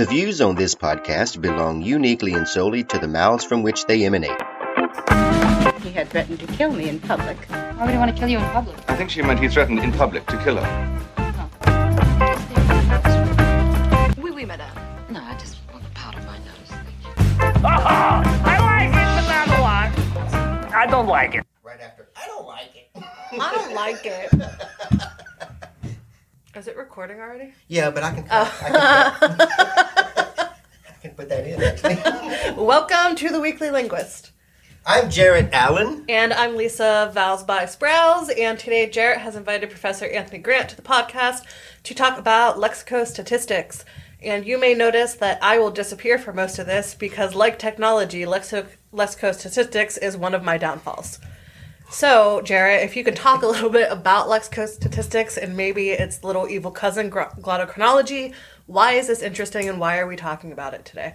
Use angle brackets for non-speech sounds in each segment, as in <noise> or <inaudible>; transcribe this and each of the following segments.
The views on this podcast belong uniquely and solely to the mouths from which they emanate. He had threatened to kill me in public. Why would he want to kill you in public? I think she meant he threatened in public to kill her. Oui, oui, madame. No, I just want to powder my nose. Oh, I like it, but not a lot. I don't like it. Right after, I don't like it. I don't like it. <laughs> Is it recording already? Yeah, but I can. Oh. I, can I can put that in. Actually, <laughs> Welcome to the Weekly Linguist. I'm Jared Allen. And I'm Lisa Vals by Sprouse. And today, Jarrett has invited Professor Anthony Grant to the podcast to talk about lexicostatistics. And you may notice that I will disappear for most of this because, like technology, lexo- lexicostatistics is one of my downfalls. So, Jarrett, if you can talk a little bit about lexicostatistics and maybe its little evil cousin, gr- glottochronology, why is this interesting and why are we talking about it today?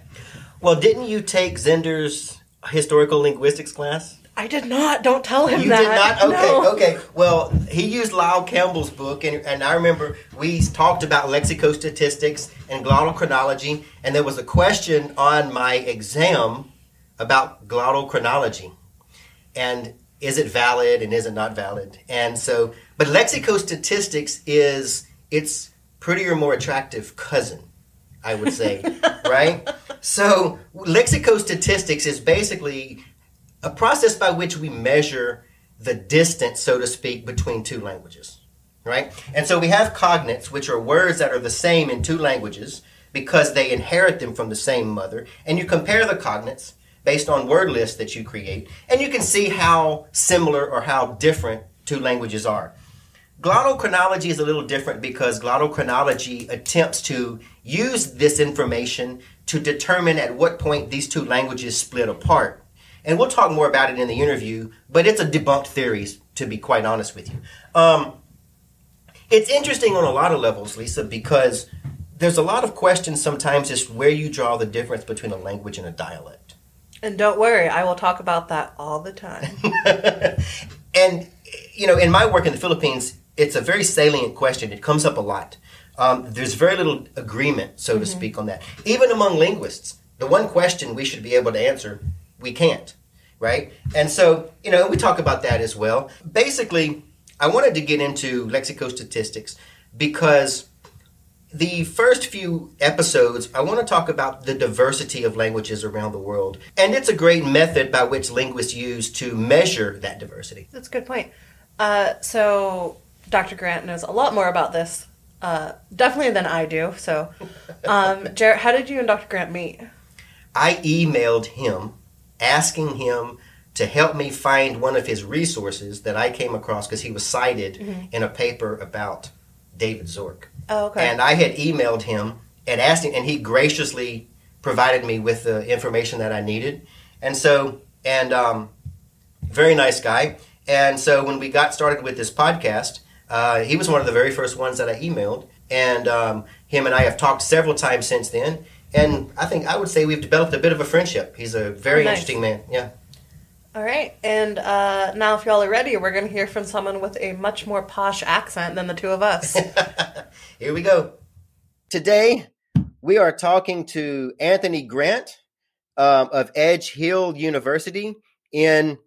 Well, didn't you take Zender's historical linguistics class? I did not. Don't tell him You that. did not? Okay, No. okay. Well, he used Lyle Campbell's book, and, and I remember we talked about lexicostatistics and glottochronology, and there was a question on my exam about glottochronology. And is it valid and is it not valid? And so, but lexicostatistics is its prettier, more attractive cousin, I would say, <laughs> right? So, lexicostatistics is basically a process by which we measure the distance, so to speak, between two languages, right? And so we have cognates, which are words that are the same in two languages because they inherit them from the same mother. And you compare the cognates based on word lists that you create, and you can see how similar or how different two languages are. Glottochronology is a little different because glottochronology attempts to use this information to determine at what point these two languages split apart. And we'll talk more about it in the interview, but it's a debunked theory, to be quite honest with you. Um, it's interesting on a lot of levels, Lisa, because there's a lot of questions sometimes just where you draw the difference between a language and a dialect. And don't worry, I will talk about that all the time. <laughs> and you know, in my work in the Philippines, it's a very salient question. It comes up a lot. Um, there's very little agreement, so to speak, on that. Even among linguists, the one question we should be able to answer, we can't, right? And so, you know, we talk about that as well. Basically, I wanted to get into lexicostatistics because the first few episodes, I want to talk about the diversity of languages around the world. And it's a great method by which linguists use to measure that diversity. That's a good point. Uh, so, Dr. Grant knows a lot more about this, uh, definitely than I do. So, um, <laughs> Jarrett, how did you and Dr. Grant meet? I emailed him asking him to help me find one of his resources that I came across because he was cited in a paper about David Zork. Oh, okay. And I had emailed him and asked him, and he graciously provided me with the information that I needed. And so, and um, very nice guy. And so when we got started with this podcast, uh, he was one of the very first ones that I emailed. And um, him and I have talked several times since then. And I think I would say we've developed a bit of a friendship. He's a very Oh, nice. interesting man. Yeah. All right. And uh, now, if y'all are ready, we're going to hear from someone with a much more posh accent than the two of us. <laughs> Here we go. Today, we are talking to Anthony Grant um, of Edge Hill University in,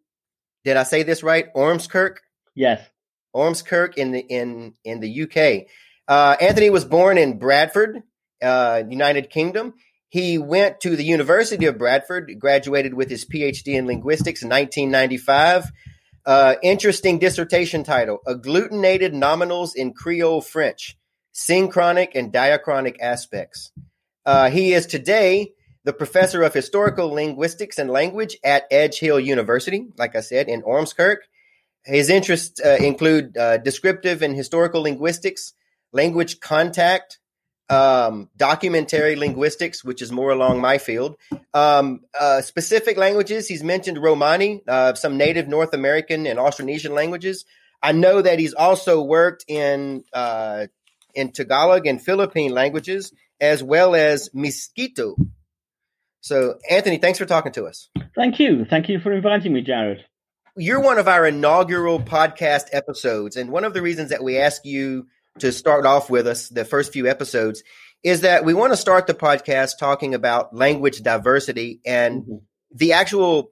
did I say this right? Ormskirk? Yes. Ormskirk in the in in the UK. Uh, Anthony was born in Bradford, uh, United Kingdom. He went to the University of Bradford, graduated with his PhD in linguistics in 1995. Uh, interesting dissertation title: Agglutinated nominals in Creole French, synchronic and diachronic aspects. Uh, he is today the professor of historical linguistics and language at Edge Hill University, like I said, in Ormskirk. His interests uh, include uh, descriptive and historical linguistics, language contact, um, documentary linguistics, which is more along my field. Um, uh, specific languages, he's mentioned Romani, uh, some native North American and Austronesian languages. I know that he's also worked in uh, in Tagalog and Philippine languages, as well as Miskito. So, Anthony, thanks for talking to us. Thank you. Thank you for inviting me, Jared. You're one of our inaugural podcast episodes, and one of the reasons that we ask you to start off with us the first few episodes is that we want to start the podcast talking about language diversity and Mhm. the actual,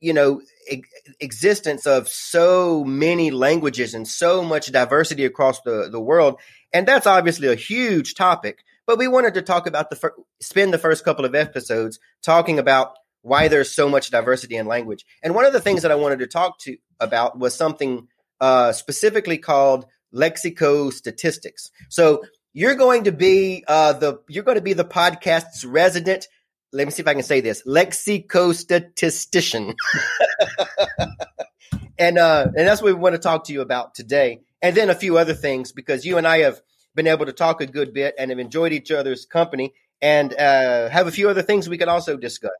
you know, e- existence of so many languages and so much diversity across the, the world. And that's obviously a huge topic. But we wanted to talk about the fir- spend the first couple of episodes talking about why there's so much diversity in language. And one of the things that I wanted to talk to about was something uh, specifically called lexicostatistics. So you're going to be uh, the you're going to be the podcast's resident. Let me see if I can say this lexicostatistician, <laughs> and uh, and that's what we want to talk to you about today, and then a few other things because you and I have been able to talk a good bit and have enjoyed each other's company, and uh, have a few other things we can also discuss.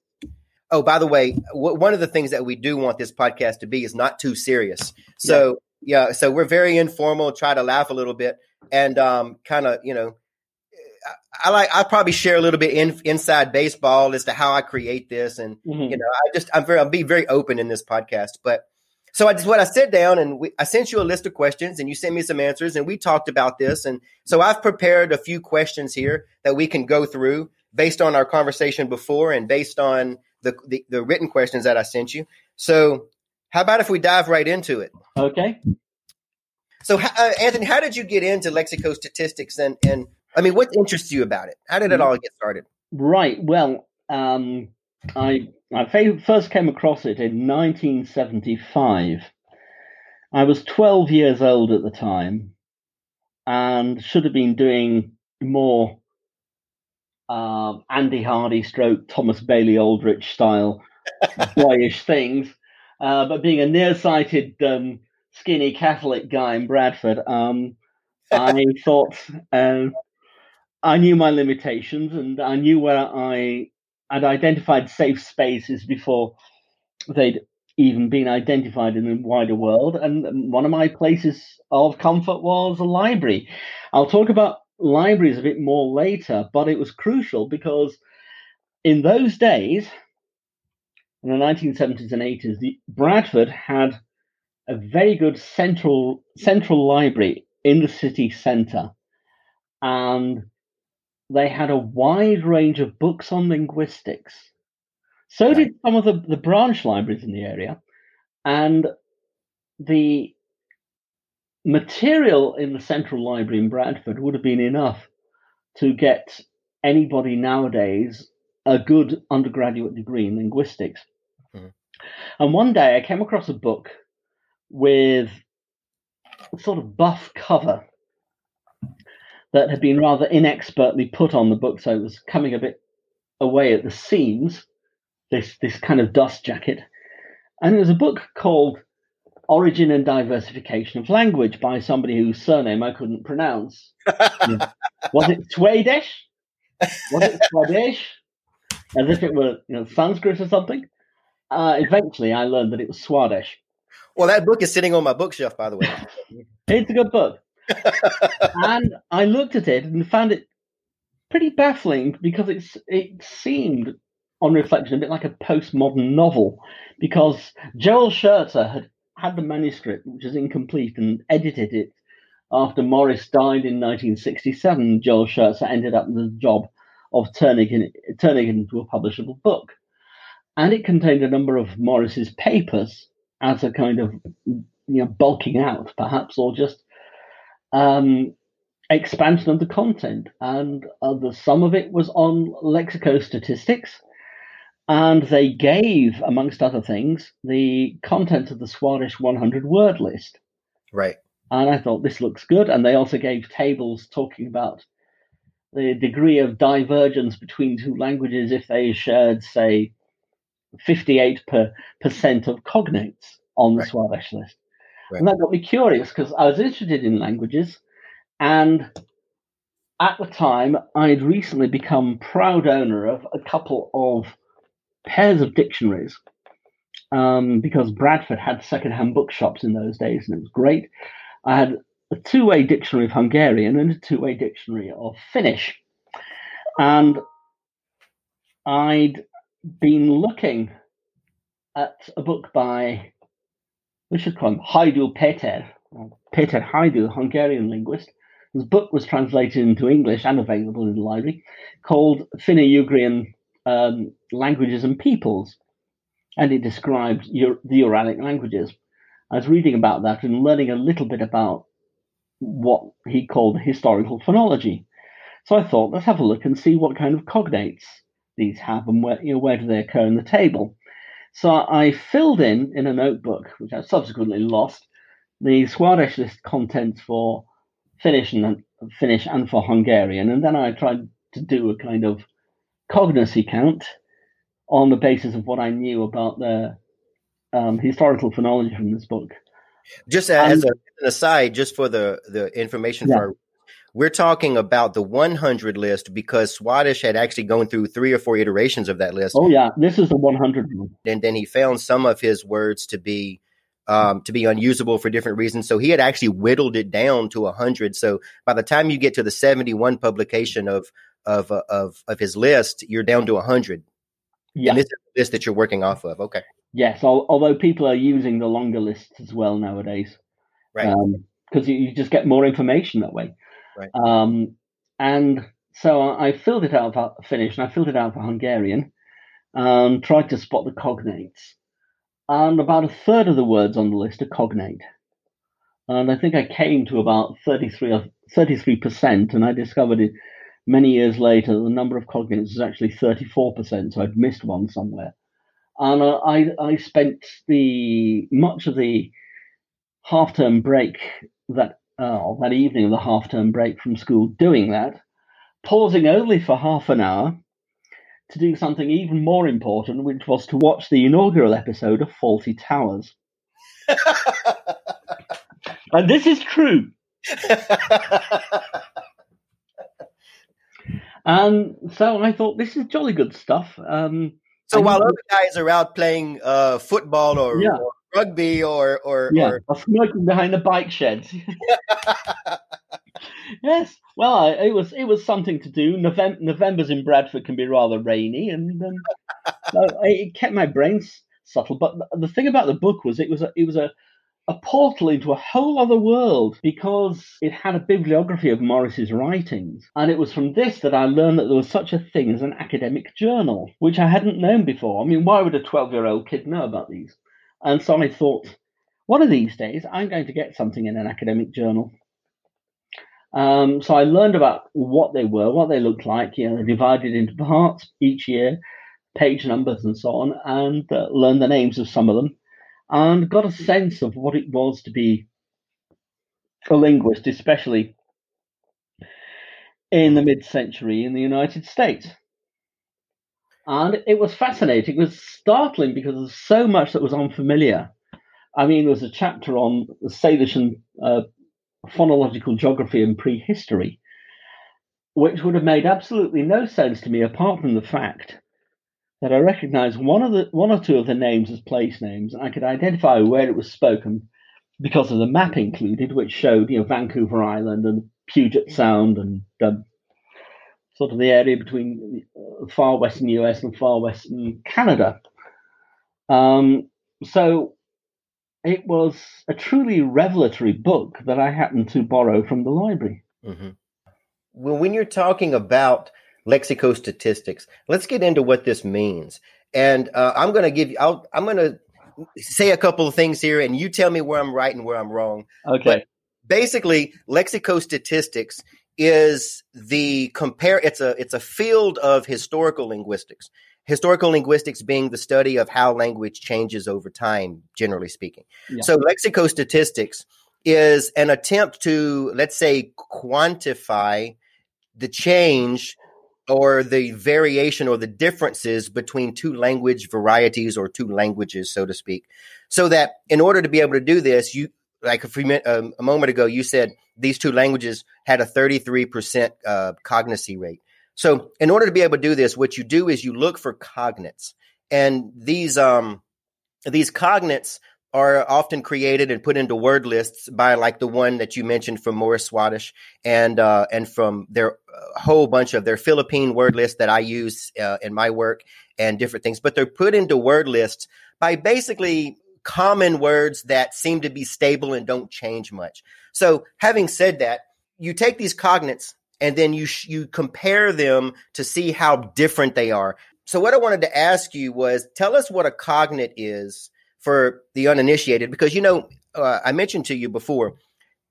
Oh, by the way, w- one of the things that we do want this podcast to be is not too serious. So yeah, so we're very informal, try to laugh a little bit, and um, kind of you know, I, I like I probably share a little bit in, inside baseball as to how I create this, and Mhm. you know, I just I'm very I'll be very open in this podcast, but. So I just what I sat down and we, I sent you a list of questions and you sent me some answers and we talked about this and so I've prepared a few questions here that we can go through based on our conversation before and based on the, the, the written questions that I sent you. So how about if we dive right into it? Okay. So uh, Anthony, how did you get into lexicostatistics and and I mean, what interests you about it? How did it all get started? Right. Well, um, I I first came across it in 1975. I was 12 years old at the time, and should have been doing more uh, Andy Hardy, stroke Thomas Bailey Aldrich style <laughs> boyish things. Uh, but being a nearsighted, um, skinny Catholic guy in Bradford, um, I <laughs> thought uh, I knew my limitations and I knew where I had identified safe spaces before they'd even been identified in the wider world. And one of my places of comfort was a library. I'll talk about libraries a bit more later, but it was crucial because in those days, in the 1970s and 80s, the Bradford had a very good central central library in the city centre, and they had a wide range of books on linguistics. So Right. did some of the, the branch libraries in the area, and the material in the central library in Bradford would have been enough to get anybody nowadays a good undergraduate degree in linguistics. Mhm. And one day I came across a book with a sort of buff cover that had been rather inexpertly put on the book, so it was coming a bit away at the seams. This this kind of dust jacket, and there's a book called Origin and Diversification of Language by somebody whose surname I couldn't pronounce. Yeah. <laughs> Was it Swadesh? Was it Swadesh? As if it were you know Sanskrit or something. Uh, eventually, I learned that it was Swadesh. Well, that book is sitting on my bookshelf, by the way. It's a good book. <laughs> and I looked at it and found it pretty baffling because it's it seemed, on reflection, a bit like a postmodern novel. Because Joel Sherzer had had the manuscript, which is incomplete, and edited it after Morris died in 1967. Joel Sherzer ended up the job of turning it, turning it into a publishable book, and it contained a number of Morris's papers as a kind of you know bulking out, perhaps, or just um, expansion of the content, and uh, the, some of it was on lexicostatistics, and they gave, amongst other things, the content of the Swadesh 100 word list. right. And I thought this looks good, and they also gave tables talking about the degree of divergence between two languages if they shared, say, 58 per, percent of cognates on the Right. Swadesh list. Right. And that got me curious because I was interested in languages. And at the time, I'd recently become proud owner of a couple of pairs of dictionaries um, because Bradford had secondhand bookshops in those days, and it was great. I had a two way dictionary of Hungarian and a two way dictionary of Finnish. And I'd been looking at a book by, we should call him Hajdú Peter, Peter Hajdú, Hungarian linguist, His book was translated into English and available in the library, called Finno-Ugrian um, Languages and Peoples, and it described Ur- the Uralic languages. I was reading about that and learning a little bit about what he called historical phonology. So I thought, let's have a look and see what kind of cognates these have and where, you know, where do they occur in the table. So I filled in in a notebook, which I subsequently lost, the Swadesh list contents for Finnish and Finnish and for Hungarian, and then I tried to do a kind of cognacy count on the basis of what I knew about the um, historical phonology from this book. Just as a, an aside, just for the the information Yeah. for our, we're talking about the 100 list because Swadesh had actually gone through three or four iterations of that list, Oh yeah, this is the 100 one. and then he found some of his words to be um, to be unusable for different reasons. So he had actually whittled it down to 100. So by the time you get to the 71 publication of of uh, of of his list, you're down to 100. Yeah, And this is the list that you're working off of. Okay. yes. Although people are using the longer lists as well nowadays, Right. Because you, you just get more information that way. Right. Um, and so I, filled it out for Finnish and I filled it out for Hungarian, and tried to spot the cognates. And about a third of the words on the list are cognate. And I think I came to about 33 or 33%, and I discovered it many years later the number of cognates was actually 34%, so I'd missed one somewhere. And uh, I, I spent the much of the half term break that uh, that evening of the half term break from school doing that, pausing only for half an hour to do something even more important, which was to watch the inaugural episode of Fawlty Towers. <laughs> And this is true. <laughs> And so I thought this is jolly good stuff. Um, so while other guys are out playing uh, football or, Yeah. or rugby or or, yeah, or or smoking behind the bike sheds. <laughs> yes, well, I, it was it was something to do. November, November's in Bradford can be rather rainy, and um, <laughs> so it kept my brain subtle. But the, the thing about the book was it was a, it was a a portal into a whole other world because it had a bibliography of Morris's writings. And it was from this that I learned that there was such a thing as an academic journal, which I hadn't known before. I mean, why would a 12 year old kid know about these? And so I thought, one of these days, I'm going to get something in an academic journal. Um, so I learned about what they were, what they looked like. You know, divided into parts each year, page numbers, and so on, and uh, learned the names of some of them, and got a sense of what it was to be a linguist, especially in the mid-century in the United States. And it was fascinating. It was startling because there's so much that was unfamiliar. I mean, there was a chapter on the Salish and uh, phonological geography and prehistory, which would have made absolutely no sense to me apart from the fact that I recognized one of the one or two of the names as place names, and I could identify where it was spoken because of the map included, which showed you know Vancouver Island and Puget Sound and sort of the area between the far western US and far western Canada. Um, so it was a truly revelatory book that I happened to borrow from the library. hmm Well, when you're talking about lexicostatistics, let's get into what this means. And uh, I'm going to give you. I'll, I'm going to say a couple of things here, and you tell me where I'm right and where I'm wrong. Okay. Basically, lexicostatistics is the compare. It's a it's a field of historical linguistics. Historical linguistics being the study of how language changes over time, generally speaking. Yeah. So, lexicostatistics is an attempt to, let's say, quantify the change or the variation or the differences between two language varieties or two languages, so to speak. So that in order to be able to do this, you like a few um, a moment ago, you said these two languages had a 33% uh, cognacy rate. So in order to be able to do this, what you do is you look for cognates, and these um these cognates are often created and put into word lists by like the one that you mentioned from Morris Swadesh and uh, and from their a whole bunch of their Philippine word lists that I use uh, in my work and different things. But they're put into word lists by basically common words that seem to be stable and don't change much. So having said that, you take these cognates and then you sh- you compare them to see how different they are. So what I wanted to ask you was tell us what a cognate is for the uninitiated because you know uh, I mentioned to you before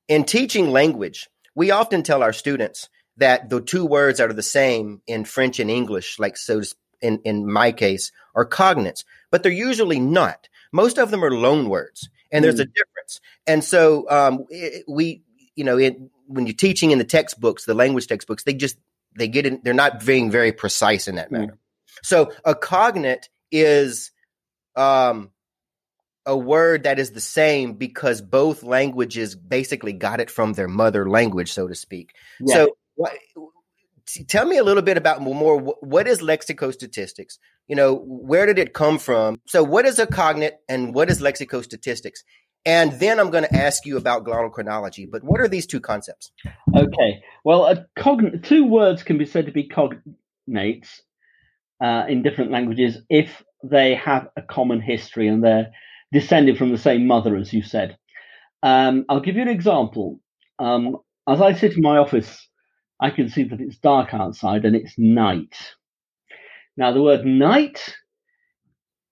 in teaching language we often tell our students that the two words that are the same in French and English like so in in my case are cognates but they're usually not. Most of them are loan words and there's a difference. And so um, it, we you know it, when you're teaching in the textbooks the language textbooks they just they get in they're not being very precise in that matter. So a cognate is um, a word that is the same because both languages basically got it from their mother language, so to speak. Yeah. So, what, tell me a little bit about more. wh- What is lexicostatistics? You know, where did it come from? So, what is a cognate and what is lexicostatistics? And then I'm going to ask you about glottochronology. But what are these two concepts? Okay. Well, a cogn- two words can be said to be cognates uh, in different languages if they have a common history and they're descended from the same mother, as you said. Um, I'll give you an example. Um, as I sit in my office, I can see that it's dark outside and it's night. Now, the word night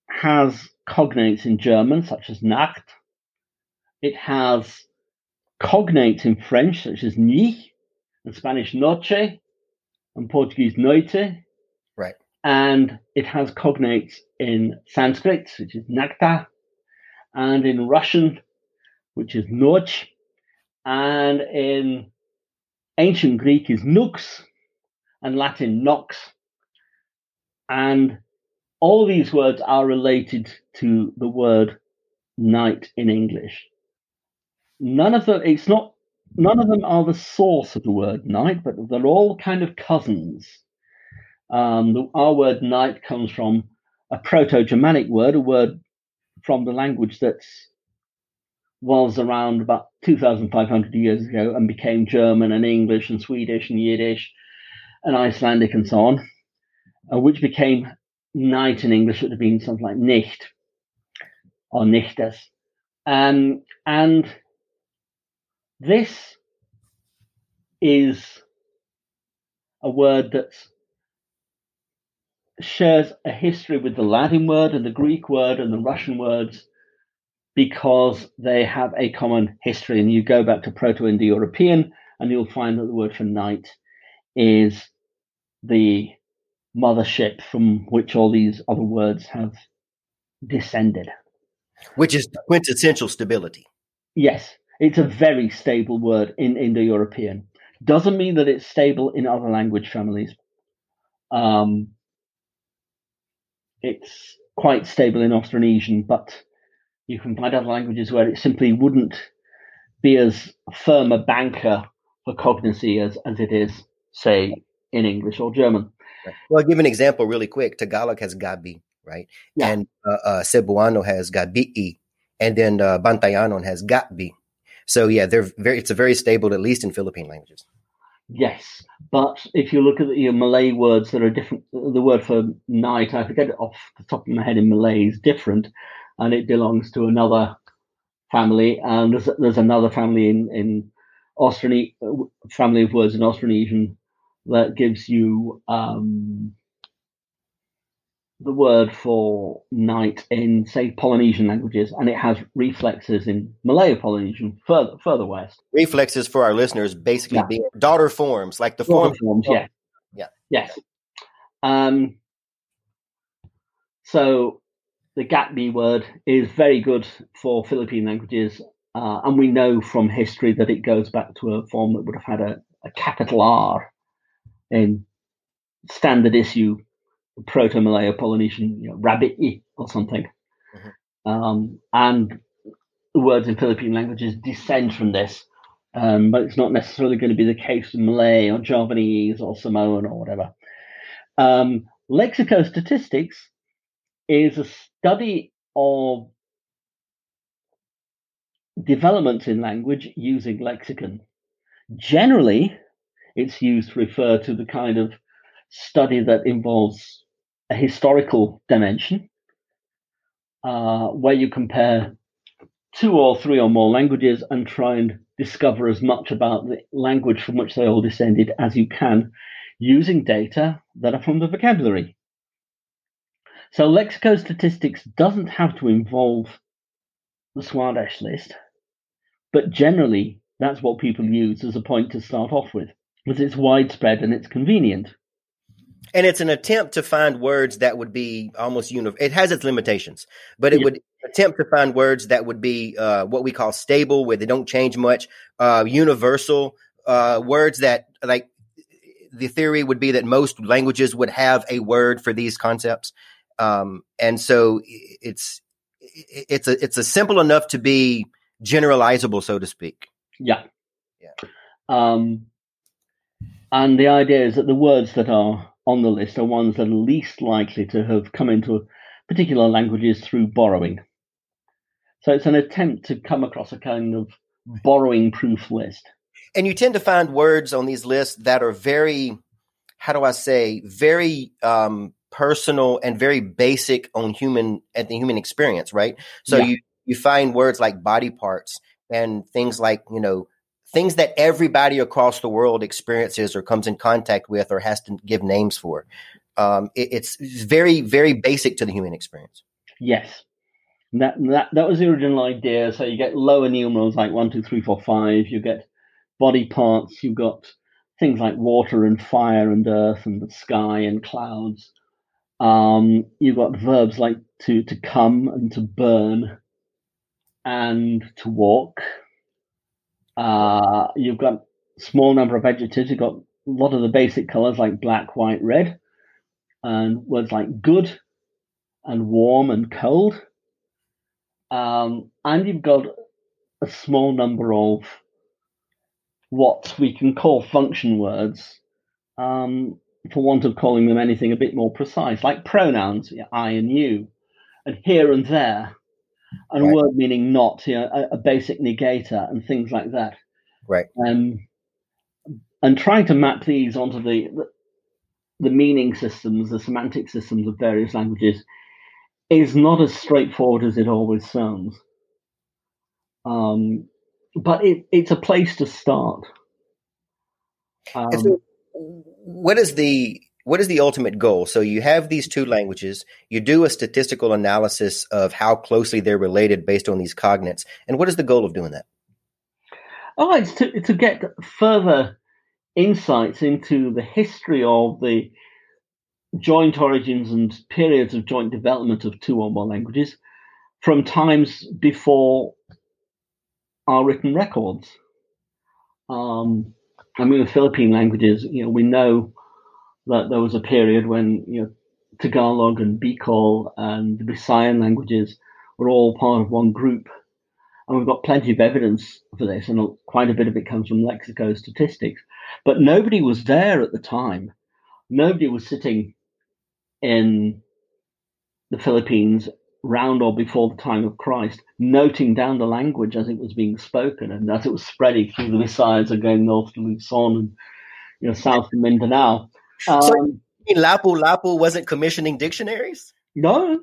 has cognates in German, such as Nacht. It has cognates in French, such as nuit, and Spanish noche, and Portuguese noite. Right. And it has cognates in Sanskrit, which is nagta, and in Russian, which is noch, and in ancient Greek is nux, and Latin nox. And all these words are related to the word night in English. None of them, it's not, none of them are the source of the word night, but they're all kind of cousins. Um, the, our word night comes from a Proto Germanic word, a word from the language that was around about 2,500 years ago and became German and English and Swedish and Yiddish and Icelandic and so on, uh, which became night in English would have been something like nicht or nichtes. Um, and this is a word that shares a history with the Latin word and the Greek word and the Russian words because they have a common history. And you go back to Proto Indo European and you'll find that the word for night is the mothership from which all these other words have descended. Which is quintessential stability. Yes, it's a very stable word in Indo European. Doesn't mean that it's stable in other language families. Um, it's quite stable in Austronesian, but you can find other languages where it simply wouldn't be as firm a banker for cognacy as, as it is, say, in English or German. Well, I'll give an example really quick. Tagalog has gabi, right? Yeah. And uh, uh, Cebuano has gabi, and then uh, Bantayanon has gabi. So yeah, they're very. It's a very stable, at least in Philippine languages. Yes, but if you look at the Malay words that are different, the word for night, I forget it off the top of my head in Malay is different, and it belongs to another family. And there's, there's another family in in Austrone- family of words in Austronesian that gives you um, the word for night in say Polynesian languages, and it has reflexes in Malayo-Polynesian further further west. Reflexes for our listeners basically Yeah. being daughter forms, like the Form form. forms, yeah. Yeah. Yes. Um, so the Gabi word is very good for Philippine languages, uh, and we know from history that it goes back to a form that would have had a, a capital R in standard issue Proto Malayo Polynesian, you know, rabbit or something. Um, and the words in Philippine languages descend from this, um, but it's not necessarily going to be the case in Malay or Javanese or Samoan or whatever. Um, lexicostatistics is a study of developments in language using lexicon. Generally, it's used to refer to the kind of study that involves a historical dimension, uh, where you compare two or three or more languages and try and discover as much about the language from which they all descended as you can using data that are from the vocabulary. So lexicostatistics doesn't have to involve the Swadesh list, but generally that's what people use as a point to start off with, because it's widespread and it's convenient. And it's an attempt to find words that would be almost universal. It has its limitations, but it Yeah. would attempt to find words that would be uh, what we call stable, where they don't change much, uh, universal uh, words that like the theory would be that most languages would have a word for these concepts, um, and so it's it's a it's a simple enough to be generalizable, so to speak. Yeah. Yeah. Um, and the idea is that the words that are on the list are ones that are least likely to have come into particular languages through borrowing. So it's an attempt to come across a kind of borrowing proof list. and you tend to find words on these lists that are very how do i say very um, personal and very basic on human at the human experience right so Yeah. you you find words like body parts and things like you know things that everybody across the world experiences or comes in contact with or has to give names for um, it, it's very very basic to the human experience Yes. That, that that was the original idea. So you get lower numerals like one, two, three, four, five. You get body parts. You've got things like water and fire and earth and the sky and clouds. Um, you've got verbs like to to come and to burn and to walk. Uh, you've got small number of adjectives. You've got a lot of the basic colors like black, white, red, and words like good and warm and cold. Um, and you've got a small number of what we can call function words, um, for want of calling them anything a bit more precise, like pronouns, I and you, and here and there, and Right. a word meaning not, you know, a, a basic negator, and things like that. right Um, and trying to map these onto the, the the meaning systems, the semantic systems of various languages, is not as straightforward as it always sounds. Um, but it, it's a place to start. Um, so, what is the what is the ultimate goal? So you have these two languages. You do a statistical analysis of how closely they're related based on these cognates. And what is the goal of doing that? Oh, it's to, to get further insights into the history of the joint origins and periods of joint development of two or more languages from times before our written records. Um, I mean, the Philippine languages, you know, we know that there was a period when, you know, Tagalog and Bicol and the Visayan languages were all part of one group. And we've got plenty of evidence for this, and quite a bit of it comes from lexico statistics. But nobody was there at the time. Nobody was sitting in the Philippines round or before the time of Christ, noting down the language as it was being spoken and as it was spreading through the Visayas and going north to Luzon and you know south to Mindanao. Um, So- mean, Lapu Lapu wasn't commissioning dictionaries? no,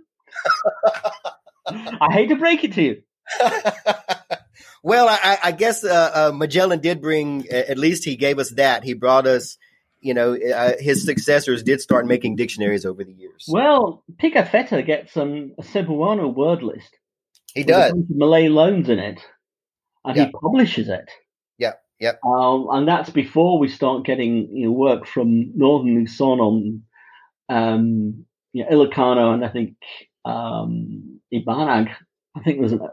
I hate to break it to you. <laughs> well, I, I guess uh, uh, Magellan did bring, at least he gave us that. He brought us, you know, uh, his successors did start making dictionaries over the years. Well, Pigafetta gets um, a Cebuano word list. he does. Malay loans in it, and Yeah. he publishes it. Yep. Um, and that's before we start getting you know, work from Northern Luzon on um, you know, Ilocano and I think um, Ibanag. I think there's a,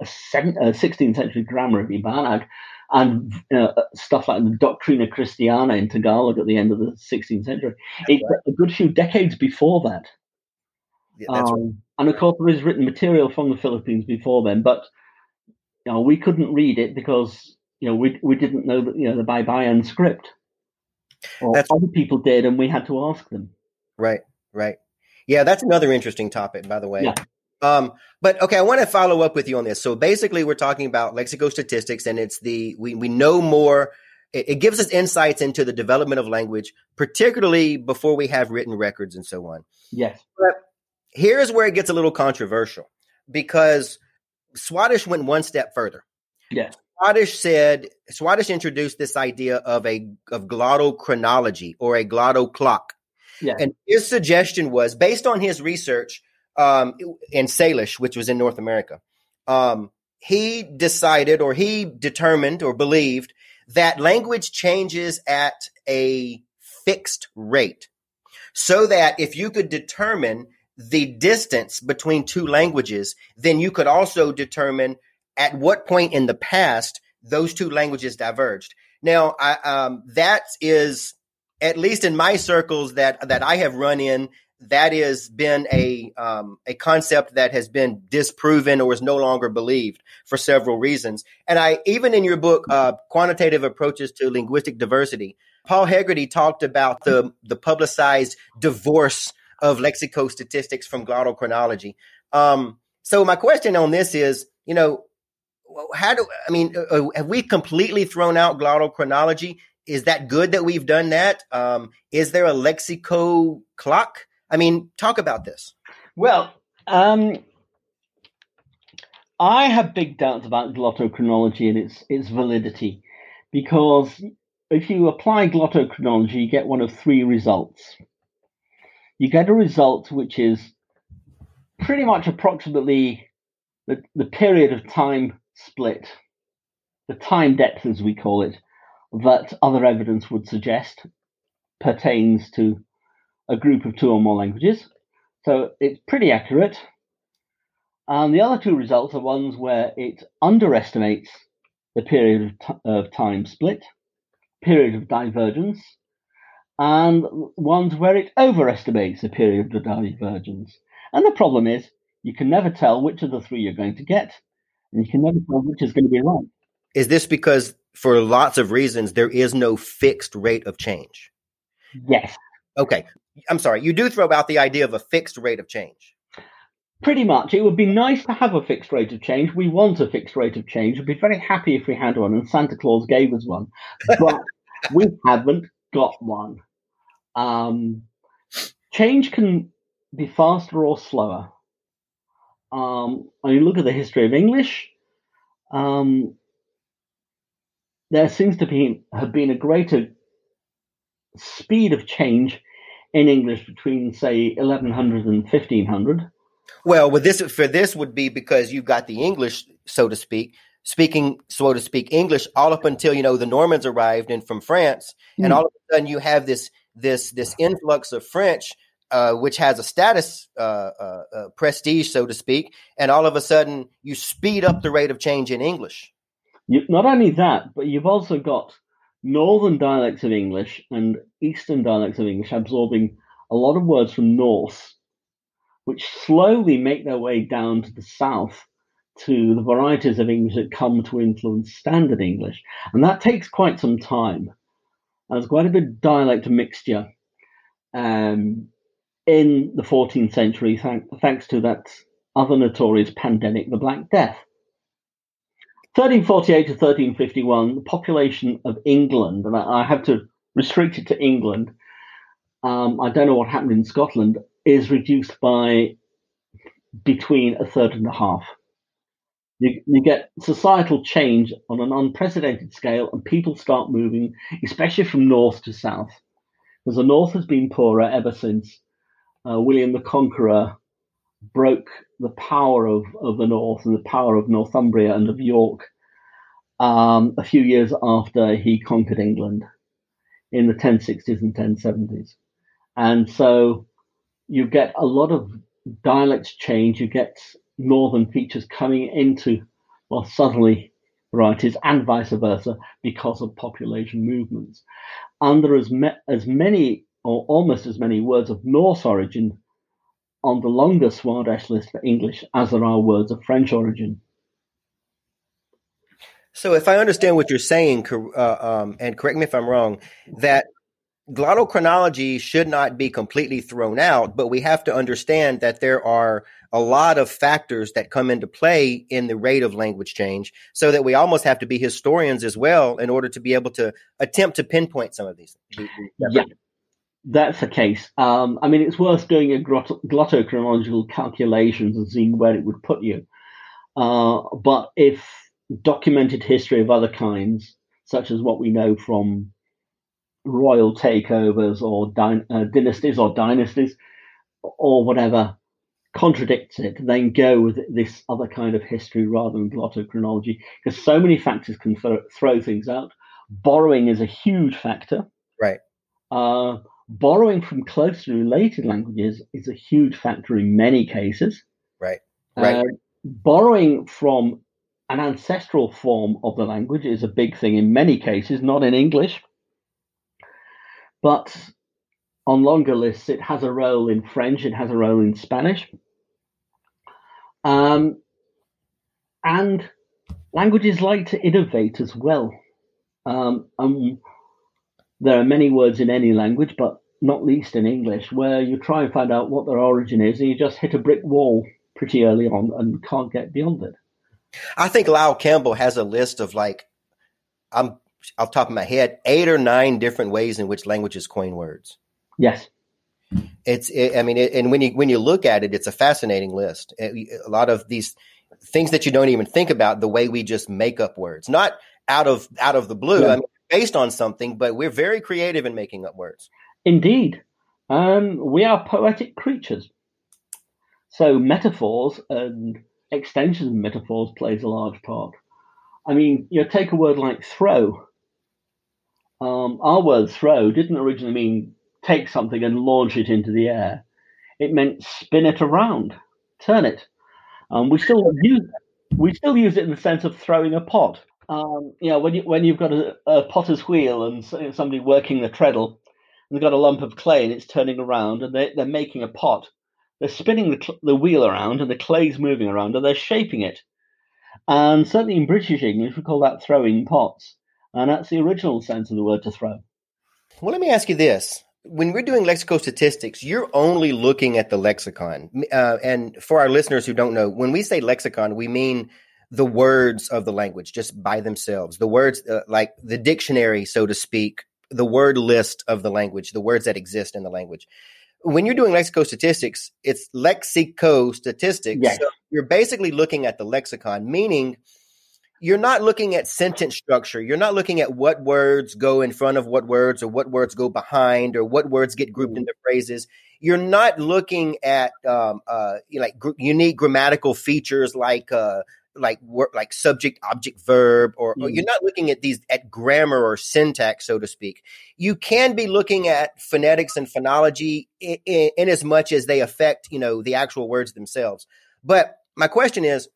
a, seven, a 16th century grammar of Ibanag and uh, stuff like the Doctrina Christiana in Tagalog at the end of the 16th century. It's a good few decades before that. Yeah, that's right. Um, and of course, there is written material from the Philippines before then, but you know, we couldn't read it because you know we we didn't know that you know the Baybayin script. Or That's- other people did, and we had to ask them. Right, right. Yeah, that's another interesting topic, by the way. Yeah. Um, but okay, I want to follow up with you on this. So basically, we're talking about lexicostatistics, and it's the we we know more. It, it gives us insights into the development of language, particularly before we have written records and so on. Yes. But Here's where it gets a little controversial because Swadesh went one step further. Yes. Swadesh said Swadesh introduced this idea of a of glottochronology or a glotto clock. Yeah. And his suggestion was based on his research um, in Salish, which was in North America. Um, he decided or he determined or believed that language changes at a fixed rate. So that if you could determine the distance between two languages, then you could also determine at what point in the past those two languages diverged. Now, I, um, that is at least in my circles that that I have run in. That has been a um, a concept that has been disproven or is no longer believed for several reasons. And I even in your book, uh, Quantitative Approaches to Linguistic Diversity, Paul Heggarty talked about the the publicized divorce of lexicostatistics from glottochronology. Um, so my question on this is, you know, how do I mean? Uh, uh, have we completely thrown out glottochronology? Is that good that we've done that? Um, is there a lexico clock? I mean, talk about this. Well, um, I have big doubts about glottochronology and its its validity because if you apply glottochronology, you get one of three results. You get a result which is pretty much approximately the, the period of time split, the time depth, as we call it, that other evidence would suggest pertains to a group of two or more languages. So it's pretty accurate. And the other two results are ones where it underestimates the period of, t- of time split, period of divergence, and ones where it overestimates the period of divergence. And the problem is, you can never tell which of the three you're going to get and you can never tell which is going to be right. Is this because, for lots of reasons, there is no fixed rate of change? Yes. Okay. I'm sorry. You do throw out the idea of a fixed rate of change. Pretty much. It would be nice to have a fixed rate of change. We want a fixed rate of change. We'd be very happy if we had one, and Santa Claus gave us one. But <laughs> we haven't got one. Um, change can be faster or slower um, when you look at the history of English, um, there seems to be have been a greater speed of change in English between, say, 1100 and 1500. Well, with this for this would be because you've got the English, so to speak, speaking, so to speak, English all up until you know the Normans arrived in from France, mm. and hmm. all of a sudden you have this this this influx of French uh, which has a status uh, uh, uh, prestige, so to speak, and all of a sudden you speed up the rate of change in English. You, not only that, but you've also got northern dialects of English and eastern dialects of English absorbing a lot of words from Norse, which slowly make their way down to the south to the varieties of English that come to influence standard English. And that takes quite some time. There's quite a bit of dialect mixture. Um, in the 14th century, thanks to that other notorious pandemic, the Black Death. 1348 to 1351, the population of England, and I, have to restrict it to England, um, I don't know what happened in Scotland, is reduced by between a third and a half. You, you get societal change on an unprecedented scale, and people start moving, especially from north to south. Because the north has been poorer ever since uh, William the Conqueror broke the power of, of the North and the power of Northumbria and of York um, a few years after he conquered England in the 1060s and 1070s. And so you get a lot of dialects change, you get northern features coming into well, southerly varieties and vice versa because of population movements. And there is me- as many or almost as many words of Norse origin on the longer Swadesh list for English as there are words of French origin. So, if I understand what you're saying, uh, um, and correct me if I'm wrong, that glottochronology should not be completely thrown out, but we have to understand that there are a lot of factors that come into play in the rate of language change, so that we almost have to be historians as well in order to be able to attempt to pinpoint some of these. Yeah that's the case. Um, I mean, it's worth doing a glott- glottochronological calculations and seeing where it would put you. Uh, but if documented history of other kinds, such as what we know from royal takeovers or uh, dynasties or dynasties or whatever, contradicts it, then go with this other kind of history rather than glottochronology, because so many factors can throw, throw things out. Borrowing is a huge factor. Right. Uh, borrowing from closely related languages is a huge factor in many cases. Right. Right. Uh, borrowing from an ancestral form of the language is a big thing in many cases, not in English. But on longer lists, it has a role in French, it has a role in Spanish. Um, and languages like to innovate as well. Um, um, there are many words in any language, but not least in English, where you try and find out what their origin is, and you just hit a brick wall pretty early on and can't get beyond it. I think Lyle Campbell has a list of like, I'm off the top of my head, eight or nine different ways in which languages coin words. Yes. It's, it, I mean, it, and when you when you look at it, it's a fascinating list. It, a lot of these things that you don't even think about, the way we just make up words, not out of out of the blue. Yeah. I mean, based on something, but we're very creative in making up words. Indeed. Um, we are poetic creatures. So metaphors and extensions of metaphors plays a large part. I mean, you know, take a word like throw. Um, our word throw didn't originally mean take something and launch it into the air. It meant spin it around, turn it. Um, we still use we still use it in the sense of throwing a pot. Um, know, when you when you've got a, a potter's wheel and somebody working the treadle, and they've got a lump of clay and it's turning around, and they, they're making a pot. They're spinning the, the wheel around, and the clay's moving around, and they're shaping it. And certainly in British English, we call that throwing pots, and that's the original sense of the word to throw. Well, let me ask you this. When we're doing lexicostatistics, you're only looking at the lexicon. Uh, and for our listeners who don't know, when we say lexicon, we mean the words of the language just by themselves. The words, uh, like the dictionary, so to speak, the word list of the language, the words that exist in the language. When you're doing lexicostatistics, it's lexicostatistics. Yes. So you're basically looking at the lexicon, meaning you're not looking at sentence structure. You're not looking at what words go in front of what words or what words go behind or what words get grouped into phrases. You're not looking at um, uh, you know, like gr- unique grammatical features like uh, like wor- like subject, object, verb, or, or Mm. you're not looking at these at grammar or syntax, so to speak. You can be looking at phonetics and phonology in, in, in as much as they affect you know the actual words themselves. But my question is,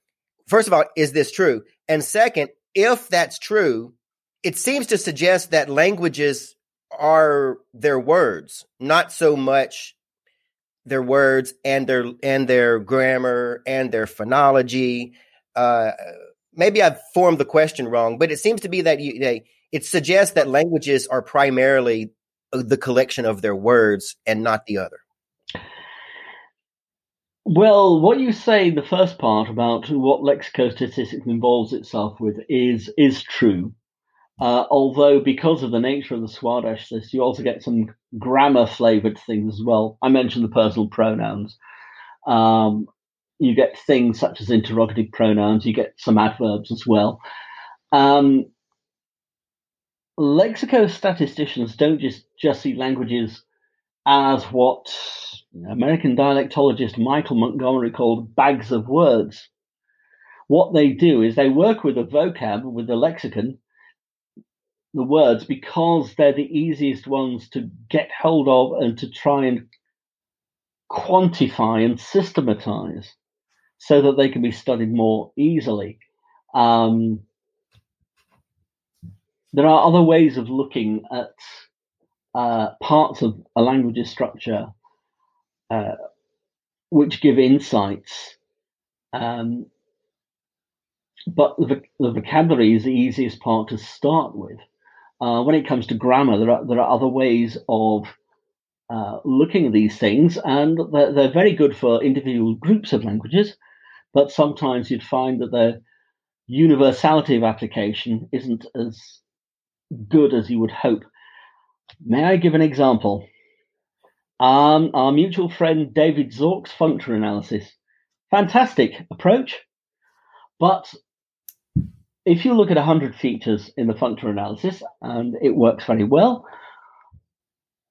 first of all, is this true? And second, if that's true, it seems to suggest that languages are their words, not so much their words and their and their grammar and their phonology. Uh, maybe I've formed the question wrong, but it seems to be that you, they, it suggests that languages are primarily uh, the collection of their words and not the other. Well, what you say the first part about what lexicostatistics involves itself with is is true. Uh, although, because of the nature of the Swadesh list, you also get some grammar flavored things as well. I mentioned the personal pronouns. Um, you get things such as interrogative pronouns. You get some adverbs as well. Um, lexicostatisticians don't just just see languages as what American dialectologist Michael Montgomery called bags of words. What they do is they work with the vocab, with the lexicon, the words, because they're the easiest ones to get hold of and to try and quantify and systematize so that they can be studied more easily. Um, there are other ways of looking at uh, parts of a language's structure uh, which give insights. Um, but the, the vocabulary is the easiest part to start with. Uh, when it comes to grammar, there are there are other ways of uh, looking at these things, and they're, they're very good for individual groups of languages. But sometimes you'd find that their universality of application isn't as good as you would hope. May I give an example? Um, our mutual friend David Zorc's functor analysis. Fantastic approach, but if you look at 100 features in the functor analysis, and it works very well,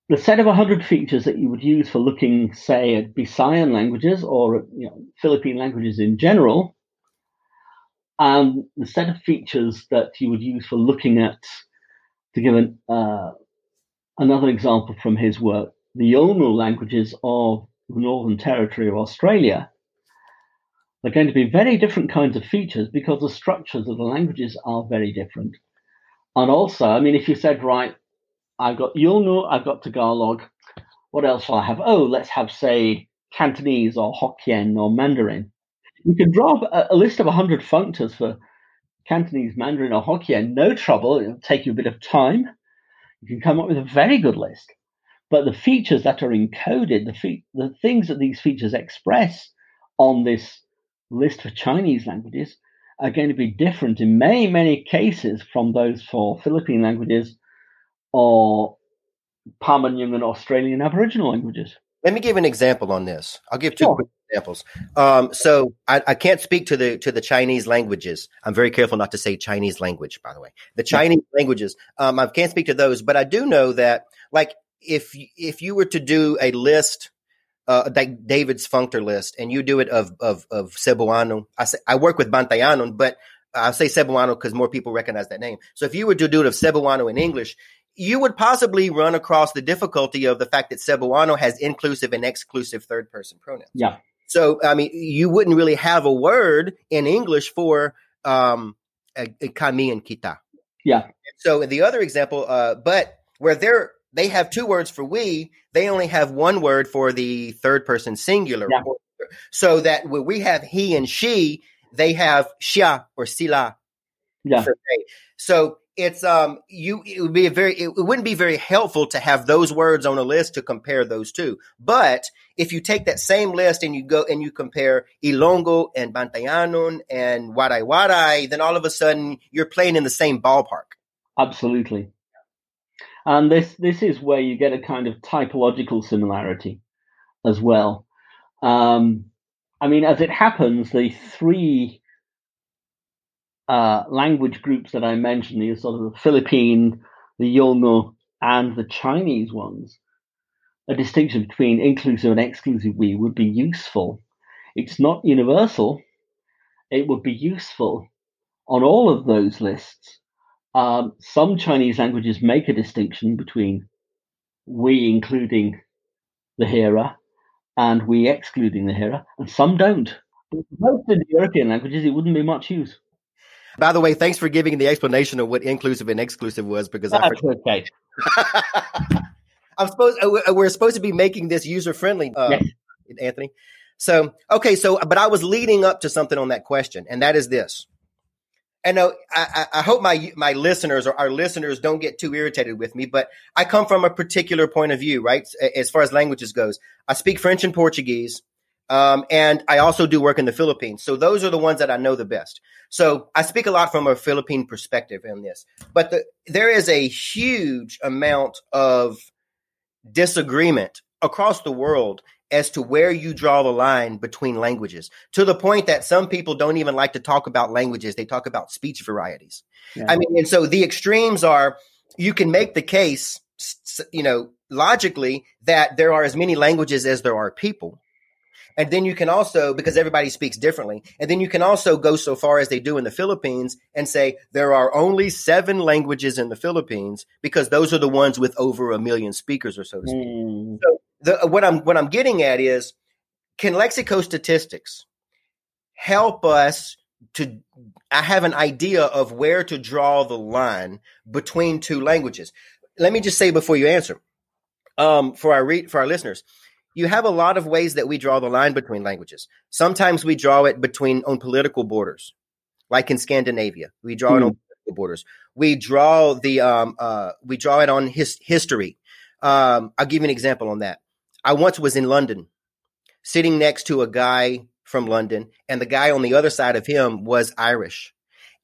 the set of 100 features that you would use for looking, say, at Visayan languages or you know, Philippine languages in general, and the set of features that you would use for looking at, to give an, uh, another example from his work, the Yolngu languages of the Northern Territory of Australia, they're going to be very different kinds of features because the structures of the languages are very different. And also, I mean, if you said, right, I've got Yolngu, I've got Tagalog, what else shall I have? Oh, let's have, say, Cantonese or Hokkien or Mandarin. You can draw a, a list of 100 functors for Cantonese, Mandarin, or Hokkien, no trouble. It'll take you a bit of time. You can come up with a very good list. But the features that are encoded, the, fe- the things that these features express on this list for Chinese languages are going to be different in many, many cases from those for Philippine languages or Pama-Nyungan and Australian Aboriginal languages. Let me give an example on this. I'll give two Sure. quick examples. Um, so I, I can't speak to the to the Chinese languages. I'm very careful not to say Chinese language, by the way. The Chinese languages, um, I can't speak to those, but I do know that, like, if if you were to do a list, uh, like David's functor list, and you do it of of of Cebuano, I say I work with Bantayanon, but I say Cebuano because more people recognize that name. So if you were to do it of Cebuano in English, you would possibly run across the difficulty of the fact that Cebuano has inclusive and exclusive third person pronouns. Yeah. So, I mean, you wouldn't really have a word in English for um, a, a kami and kita. Yeah. So, the other example, uh, but where they're they have two words for we, they only have one word for the third person singular. Yeah. So that when we have he and she, they have siya or sila Yeah. So it's um you it would be a very it wouldn't be very helpful to have those words on a list to compare those two. But if you take that same list and you go and you compare Ilongo and Bantayanon and Waray Waray, then all of a sudden you're playing in the same ballpark. Absolutely. And this this is where you get a kind of typological similarity as well. Um, I mean, as it happens, the three uh, language groups that I mentioned, the sort of the Philippine, the Yolngu, and the Chinese ones, a distinction between inclusive and exclusive we would be useful. It's not universal. It would be useful on all of those lists. Um, some Chinese languages make a distinction between we including the hearer and we excluding the hearer, and some don't. But most of the European languages, it wouldn't be much use. By the way, thanks for giving the explanation of what inclusive and exclusive was because I That's okay. <laughs> I'm supposed uh, we're supposed to be making this user friendly, uh, Yes. Anthony. So okay, so but I was leading up to something on that question, and that is this. And I, I I hope my my listeners or our listeners don't get too irritated with me, but I come from a particular point of view, right? As far as languages goes, I speak French and Portuguese, um, and I also do work in the Philippines. So those are the ones that I know the best. So I speak a lot from a Philippine perspective in this, but the, there is a huge amount of disagreement across the world as to where you draw the line between languages to the point that some people don't even like to talk about languages they talk about speech varieties Yeah. i mean and so the extremes are you can make the case you know logically that there are as many languages as there are people and then you can also because everybody speaks differently and then you can also go so far as they do in the philippines and say there are only seven languages in the philippines because those are the ones with over a million speakers or so to speak Mm, the, what I'm what I'm getting at is can lexicostatistics help us to I have an idea of where to draw the line between two languages. Let me just say before you answer, um, for our re- for our listeners, you have a lot of ways that we draw the line between languages. Sometimes we draw it between on political borders, like in Scandinavia. We draw it on political borders. We draw the um, uh, we draw it on his history. Um, I'll give you an example on that. I once was in London, sitting next to a guy from London, and the guy on the other side of him was Irish,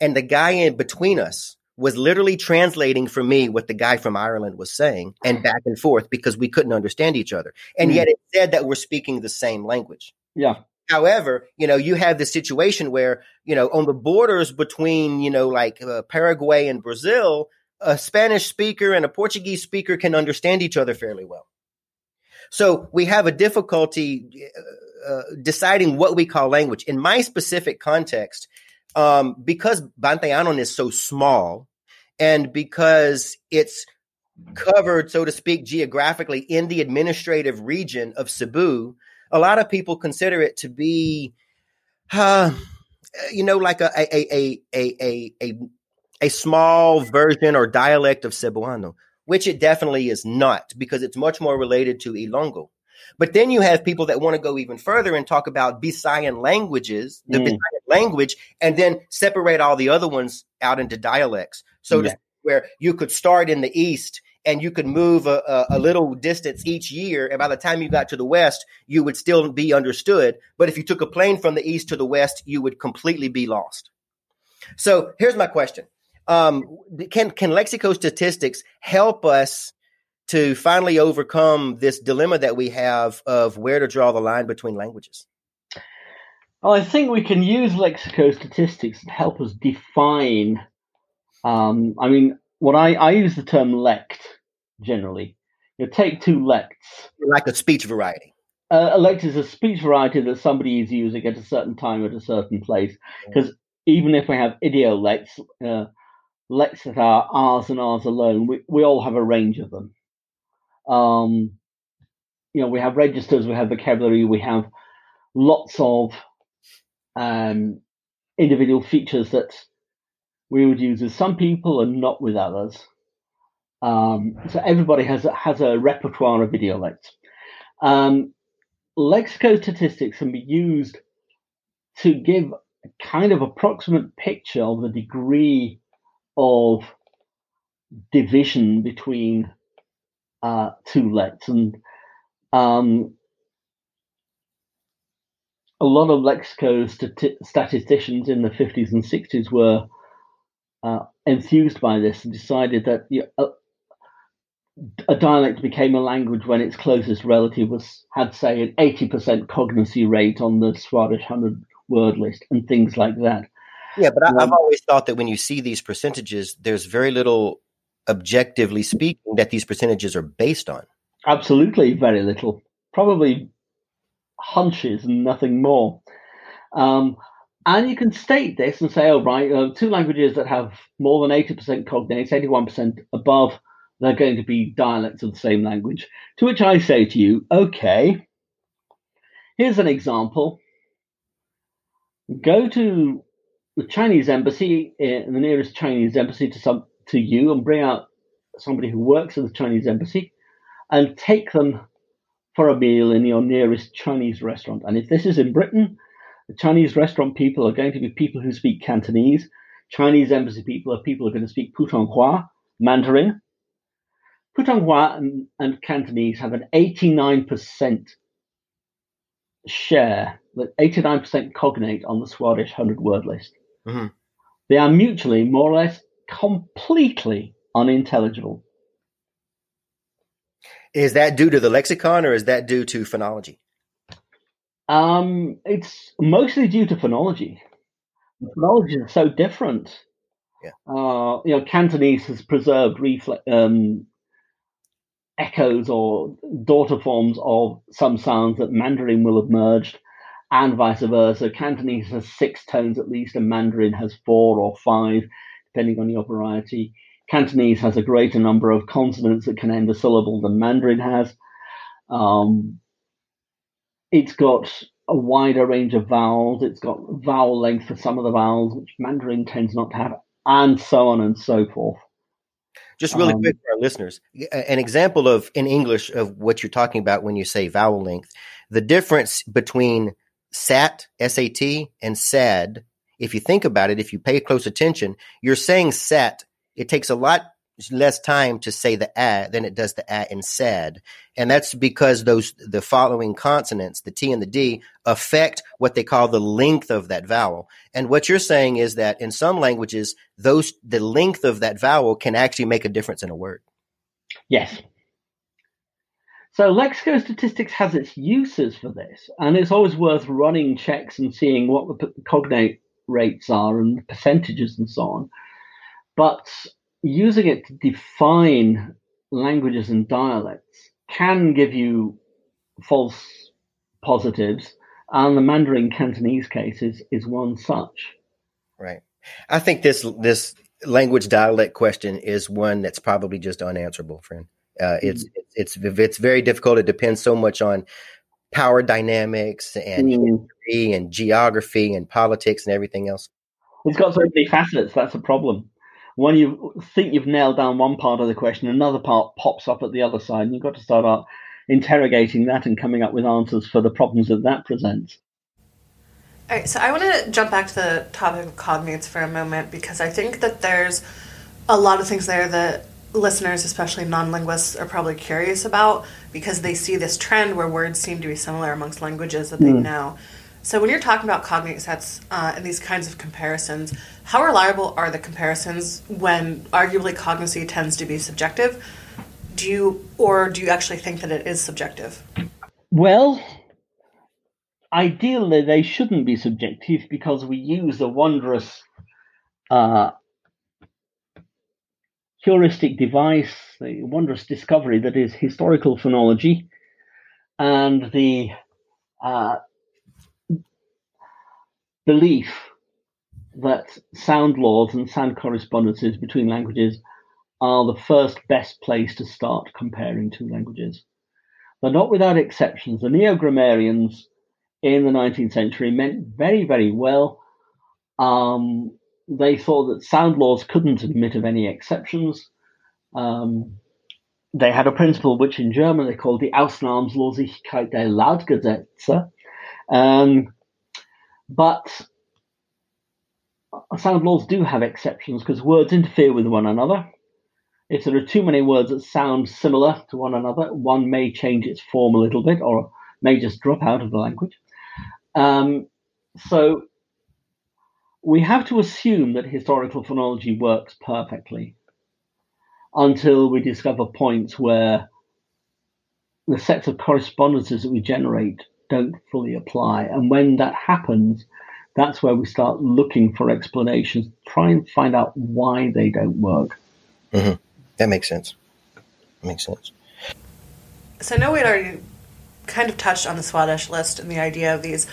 and the guy in between us was literally translating for me what the guy from Ireland was saying, and back and forth because we couldn't understand each other, and Hmm. yet it said that we're speaking the same language. yeah. However, you know, you have this situation where, you know, on the borders between, you know, like uh, Paraguay and Brazil, a Spanish speaker and a Portuguese speaker can understand each other fairly well. So we have a difficulty uh, uh, deciding what we call language. In my specific context, um, because Bantayanon is so small and because it's covered, so to speak, geographically in the administrative region of Cebu, a lot of people consider it to be, uh, you know, like a a a a a a, a small version or dialect of Cebuano, which it definitely is not because it's much more related to Ilongo. But then you have people that want to go even further and talk about Bisayan languages, the Mm. Visayan language, and then separate all the other ones out into dialects. So Yeah. where you could start in the east and you could move a, a, a little distance each year, and by the time you got to the west, you would still be understood. But if you took a plane from the east to the west, you would completely be lost. So here's my question: um, Can can lexicostatistics help us to finally overcome this dilemma that we have of where to draw the line between languages? Well, I think we can use lexicostatistics to help us define. Um, I mean, what I, I use the term lect generally. You take two lects. Like a speech variety. Uh, a lect is a speech variety that somebody is using at a certain time at a certain place. Because even if we have idiolects, uh, lects that are R's and R's alone, we, we all have a range of them. Um, you know, we have registers, we have vocabulary, we have lots of um, individual features that we would use with some people and not with others. Um, so everybody has a, has a repertoire of video idiolects. Um, lexicostatistics can be used to give a kind of approximate picture of the degree of division between uh, two lects and um, a lot of lexicostatisticians in the 50s and 60s were uh, enthused by this and decided that you a, a dialect became a language when its closest relative was had say an 80% cognacy rate on the Swadesh 100 word list and things like that. Yeah, but I, I've Um, always thought that when you see these percentages, there's very little, objectively speaking, that these percentages are based on. Absolutely, very little. Probably hunches and nothing more. Um, and you can state this and say, oh, right, uh, two languages that have more than 80% cognates, 81% above, they're going to be dialects of the same language. To which I say to you, okay, here's an example. Go to the Chinese embassy, uh, the nearest Chinese embassy to some to you, and bring out somebody who works at the Chinese embassy, and take them for a meal in your nearest Chinese restaurant. And if this is in Britain, the Chinese restaurant people are going to be people who speak Cantonese. Chinese embassy people are people who are going to speak Putonghua, Mandarin. Putonghua and, and Cantonese have an 89% share, like 89% cognate on the Swadesh 100 word list. Mhm. They are mutually, more or less, completely unintelligible. Is that due to the lexicon or is that due to phonology? Um, it's mostly due to phonology. The phonology is so different. Yeah. Uh, you know, Cantonese has preserved refle- um, echoes or daughter forms of some sounds that Mandarin will have merged, and vice versa. Cantonese has six tones at least, and Mandarin has four or five, depending on your variety. Cantonese has a greater number of consonants that can end a syllable than Mandarin has. Um, it's got a wider range of vowels. It's got vowel length for some of the vowels, which Mandarin tends not to have, and so on and so forth. Just really Um, quick for our listeners, an example of in English of what you're talking about when you say vowel length. The difference between sat, S-A-T, and sad. If you think about it, if you pay close attention, you're saying sat. It takes a lot less time to say the a than it does the a in sad, and that's because those the following consonants, the t and the d, affect what they call the length of that vowel. And what you're saying is that in some languages, those the length of that vowel can actually make a difference in a word. Yes. So lexicostatistics has its uses for this, and it's always worth running checks and seeing what the cognate rates are and percentages and so on. But using it to define languages and dialects can give you false positives, and the Mandarin Cantonese case is, is one such. Right. I think this this language dialect question is one that's probably just unanswerable, friend. Uh, it's mm. it's it's very difficult. It depends so much on power dynamics and mm. history and geography and politics and everything else. It's got so many facets. That's a problem. When you think you've nailed down one part of the question, another part pops up at the other side, and you've got to start out interrogating that and coming up with answers for the problems that that presents. All right, so I want to jump back to the topic of cognates for a moment because I think that there's a lot of things there that listeners, especially non linguists, are probably curious about because they see this trend where words seem to be similar amongst languages that they mm. know. So, when you're talking about cognate sets uh, and these kinds of comparisons, how reliable are the comparisons when arguably cognacy tends to be subjective? Do you, or do you actually think that it is subjective? Well, ideally, they shouldn't be subjective because we use a wondrous uh, heuristic device, the wondrous discovery that is historical phonology, and the uh, belief that sound laws and sound correspondences between languages are the first best place to start comparing two languages. But not without exceptions. The neo grammarians in the 19th century meant very, very well. Um, they thought that sound laws couldn't admit of any exceptions. Um, they had a principle which in German they called the Ausnahmslosigkeit der Lautgesetze. Um, but sound laws do have exceptions because words interfere with one another. If there are too many words that sound similar to one another, one may change its form a little bit or may just drop out of the language. Um, so we have to assume that historical phonology works perfectly until we discover points where the sets of correspondences that we generate don't fully apply. And when that happens, that's where we start looking for explanations, try and find out why they don't work. Mm-hmm. That makes sense. That makes sense. So I know we'd already kind of touched on the Swadesh list and the idea of these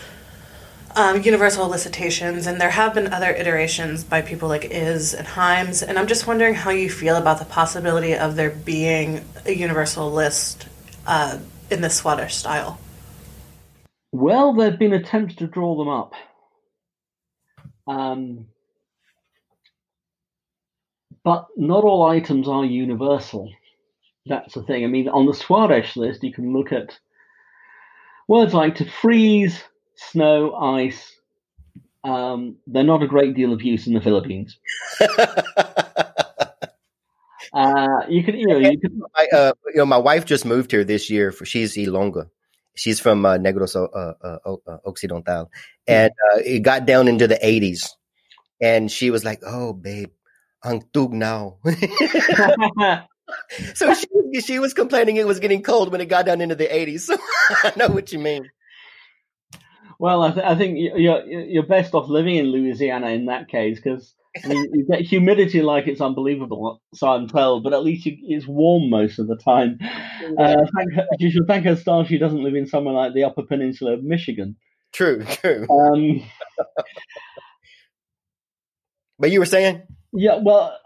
um, universal elicitations, and there have been other iterations by people like Is and Hymes. And I'm just wondering how you feel about the possibility of there being a universal list uh, in the Swadesh style. Well, there have been attempts to draw them up. Um, but not all items are universal. That's the thing. I mean, on the Swadesh list, you can look at words like to freeze, snow, ice. Um, they're not a great deal of use in the Philippines. <laughs> uh, you can, you know, you can. I, uh, you know, my wife just moved here this year. For she's Ilonggo. She's from uh, Negros uh, uh, uh Occidental, and uh, it got down into the 80s, and she was like, "Oh, babe, ang tugnaw." <laughs> <laughs> so she she was complaining it was getting cold when it got down into the 80s. So <laughs> I know what you mean. Well, I, th- I, think you're you're best off living in Louisiana in that case because I mean, you get humidity like it's unbelievable. So I'm told, but at least you, it's warm most of the time. Uh, thank her, you should thank her star she doesn't live in somewhere like the Upper Peninsula of Michigan. True, true. Um, <laughs> but you were saying? Yeah, well,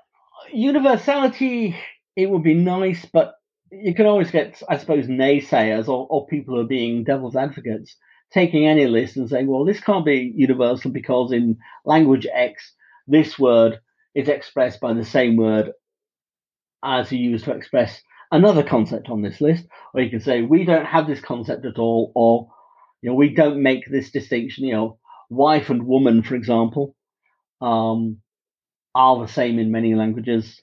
universality it would be nice, but you can always get, I suppose, naysayers or, or people who are being devil's advocates taking any list and saying, well, this can't be universal because in language X, this word is expressed by the same word as you use to express another concept on this list. Or you can say, we don't have this concept at all, or you know, we don't make this distinction. You know, wife and woman, for example, um, are the same in many languages.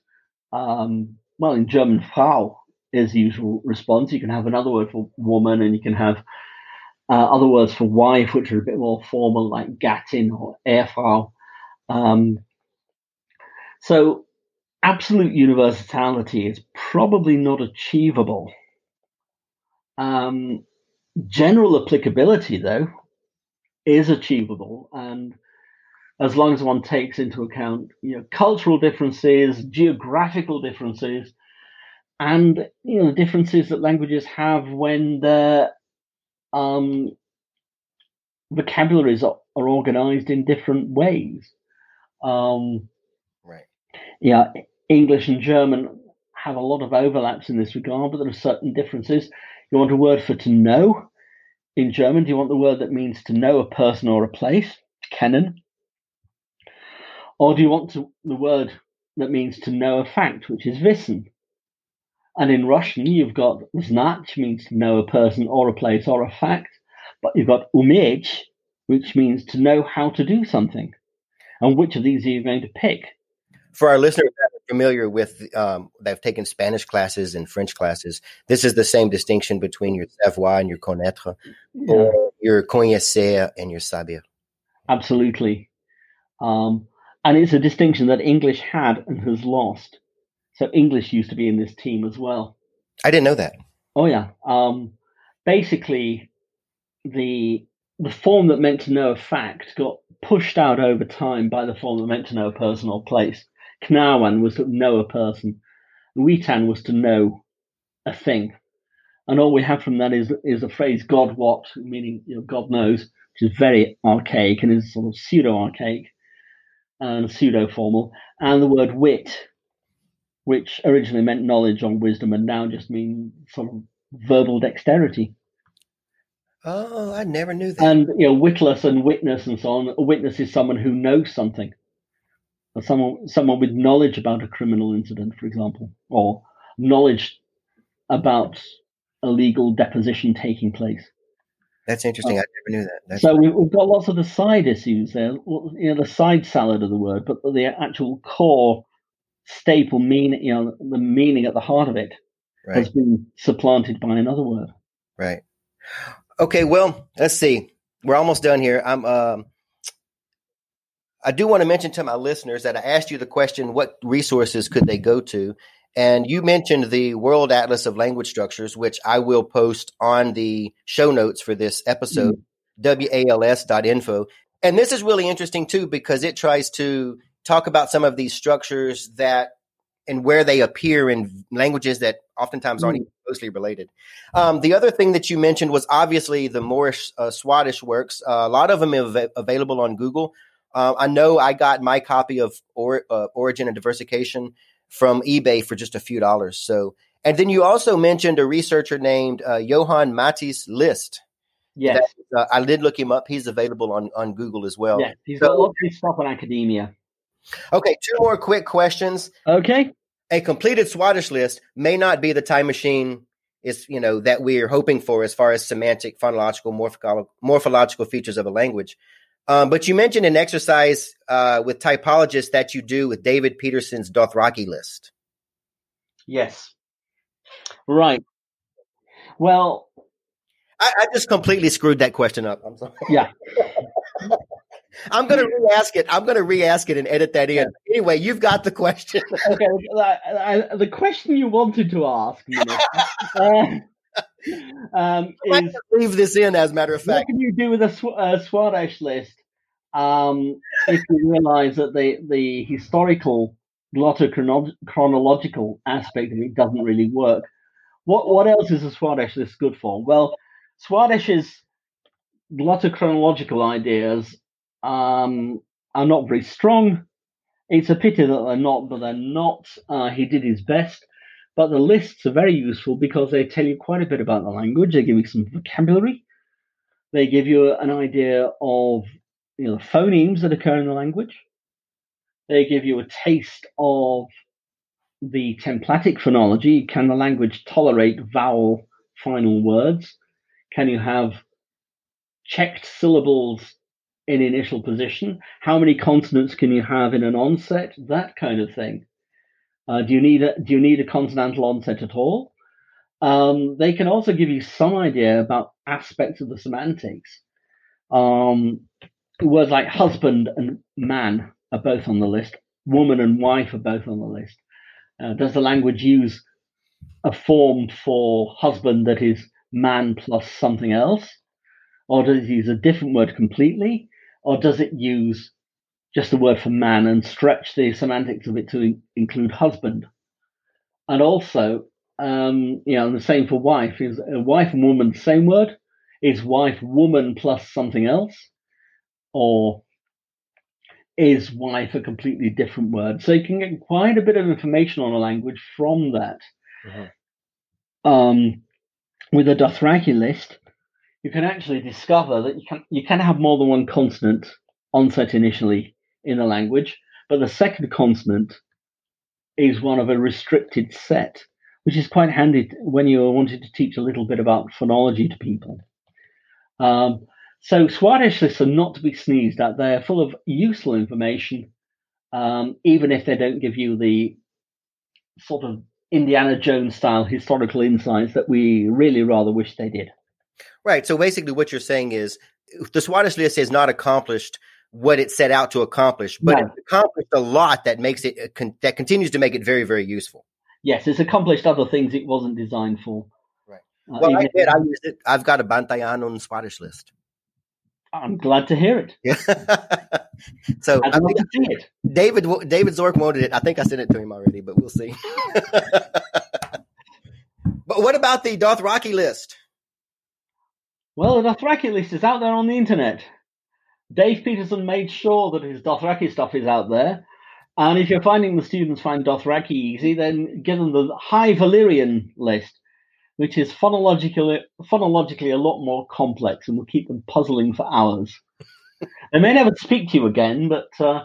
Um, well, in German, Frau is the usual response. You can have another word for woman, and you can have uh, other words for wife, which are a bit more formal, like Gattin or Ehefrau. Um, so, absolute universality is probably not achievable Um, general applicability, though, is achievable, and as long as one takes into account you know cultural differences, geographical differences, and you know the differences that languages have when their um, vocabularies are, are organized in different ways. Um, Right. yeah, English and German have a lot of overlaps in this regard, but there are certain differences. You want a word for to know in German? Do you want the word that means to know a person or a place, kennen? Or do you want to, the word that means to know a fact, which is wissen? And in Russian, you've got znat, means to know a person or a place or a fact, but you've got umieć, which means to know how to do something. And which of these are you going to pick? For our listeners that are familiar with, um, that have taken Spanish classes and French classes, this is the same distinction between your savoir and your connaître, or your connaître and your saber. Absolutely. Um, and it's a distinction that English had and has lost. So English used to be in this team as well. I didn't know that. Oh yeah. Um, basically, the the form that meant to know a fact got pushed out over time by the form that meant to know a person or place. Knawan was to know a person. Witan was to know a thing. And all we have from that is is the phrase God wot, meaning you know, God knows, which is very archaic and is sort of pseudo archaic and pseudo formal, and the word wit, which originally meant knowledge or wisdom and now just means sort of verbal dexterity. Oh, I never knew that. And you know, witless and witness and so on. A witness is someone who knows something. Or someone someone with knowledge about a criminal incident, for example, or knowledge about a legal deposition taking place. That's interesting. I never knew that. That's, So we- we've got lots of the side issues there, you know, the side salad of the word, but the actual core staple meaning, you know, the meaning at the heart of it has been supplanted by another word. right. Okay, well, let's see. We're almost done here. I'm. Um, I do want to mention to my listeners that I asked you the question: What resources could they go to? And you mentioned the World Atlas of Language Structures, which I will post on the show notes for this episode, wals.info. And this is really interesting too because it tries to talk about some of these structures that and where they appear in languages that oftentimes aren't even closely related. Um, the other thing that you mentioned was obviously the Maurice uh, Swadesh works. Uh, a lot of them are av- available on Google. Uh, I know I got my copy of or, uh, Origin and Diversification from eBay for just a few dollars. So, and then you also mentioned a researcher named uh, Johann Mattis List. Yes, That, uh, I did look him up. He's available on, on Google as well. yes. He's so- got lots of stuff on academia. Okay, two more quick questions. Okay. a completed Swadesh list may not be the time machine is you know that we're hoping for as far as semantic, phonological, morphological, morphological features of a language. Um, but you mentioned an exercise uh, with typologists that you do with David Peterson's Dothraki list. Yes. Right. Well, I, I just completely screwed that question up. I'm sorry. yeah. <laughs> I'm going to re-ask it. I'm going to re-ask it and edit that in. Anyway, you've got the question. <laughs> Okay. I, I, the question you wanted to ask, you know, <laughs> uh, um, is leave this in, as a matter of fact. what can you do with a, Sw- a Swadesh list um, if you realize that the, the historical glottochronological aspect of it doesn't really work? What what else is a Swadesh list good for? Well, Swadesh's glottochronological ideas um, are not very strong. It's a pity that they're not, but they're not. Uh, he did his best. But the lists are very useful because they tell you quite a bit about the language. They give you some vocabulary. They give you an idea of you know phonemes that occur in the language. They give you a taste of the templatic phonology. Can the language tolerate vowel final words? Can you have checked syllables in initial position? How many consonants can you have in an onset? That kind of thing. Uh, do you need a do you need a consonantal onset at all? Um, they can also give you some idea about aspects of the semantics. Um, words like husband and man are both on the list. Woman and wife are both on the list. Uh, does the language use a form for husband that is man plus something else? Or does it use a different word completely? Or does it use just the word for man and stretch the semantics of it to in- include husband? And also, um, you know, the same for wife is a wife and woman, the same word? Is wife woman plus something else? Or is wife a completely different word? So you can get quite a bit of information on a language from that. Um, with a Dothraki list, you can actually discover that you can you can have more than one consonant onset initially in a language, but the second consonant is one of a restricted set, which is quite handy when you're wanting to teach a little bit about phonology to people. Um, so Swadesh lists are not to be sneezed at. They're full of useful information, um, even if they don't give you the sort of Indiana Jones style historical insights that we really rather wish they did. Right. So basically, what you're saying is the Swadesh list has not accomplished what it set out to accomplish, but No. it's accomplished a lot that makes it uh, that continues to make it very, very useful. Yes, it's accomplished other things it wasn't designed for. Right. Uh, Well, I did. I used it. I've got a Bantayan on the Swadesh list. I'm glad to hear it. Yeah. <laughs> so I'd I love think to see it. David David Zorc wanted it. I think I sent it to him already, but we'll see. <laughs> but what about the Dothraki list? Well, the Dothraki list is out there on the internet. Dave Peterson made sure that his Dothraki stuff is out there. And if you're finding the students find Dothraki easy, then give them the High Valyrian list, which is phonologically, phonologically a lot more complex and will keep them puzzling for hours. <laughs> they may never speak to you again, but uh,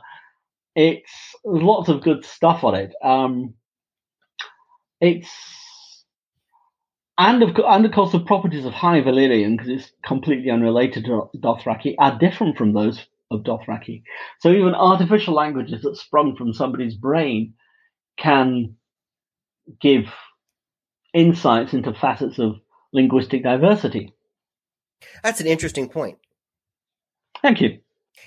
it's lots of good stuff on it. Um, it's and of, and of course, the properties of High Valyrian, because it's completely unrelated to Dothraki, are different from those of Dothraki. So even artificial languages that sprung from somebody's brain can give insights into facets of linguistic diversity. That's an interesting point. Thank you.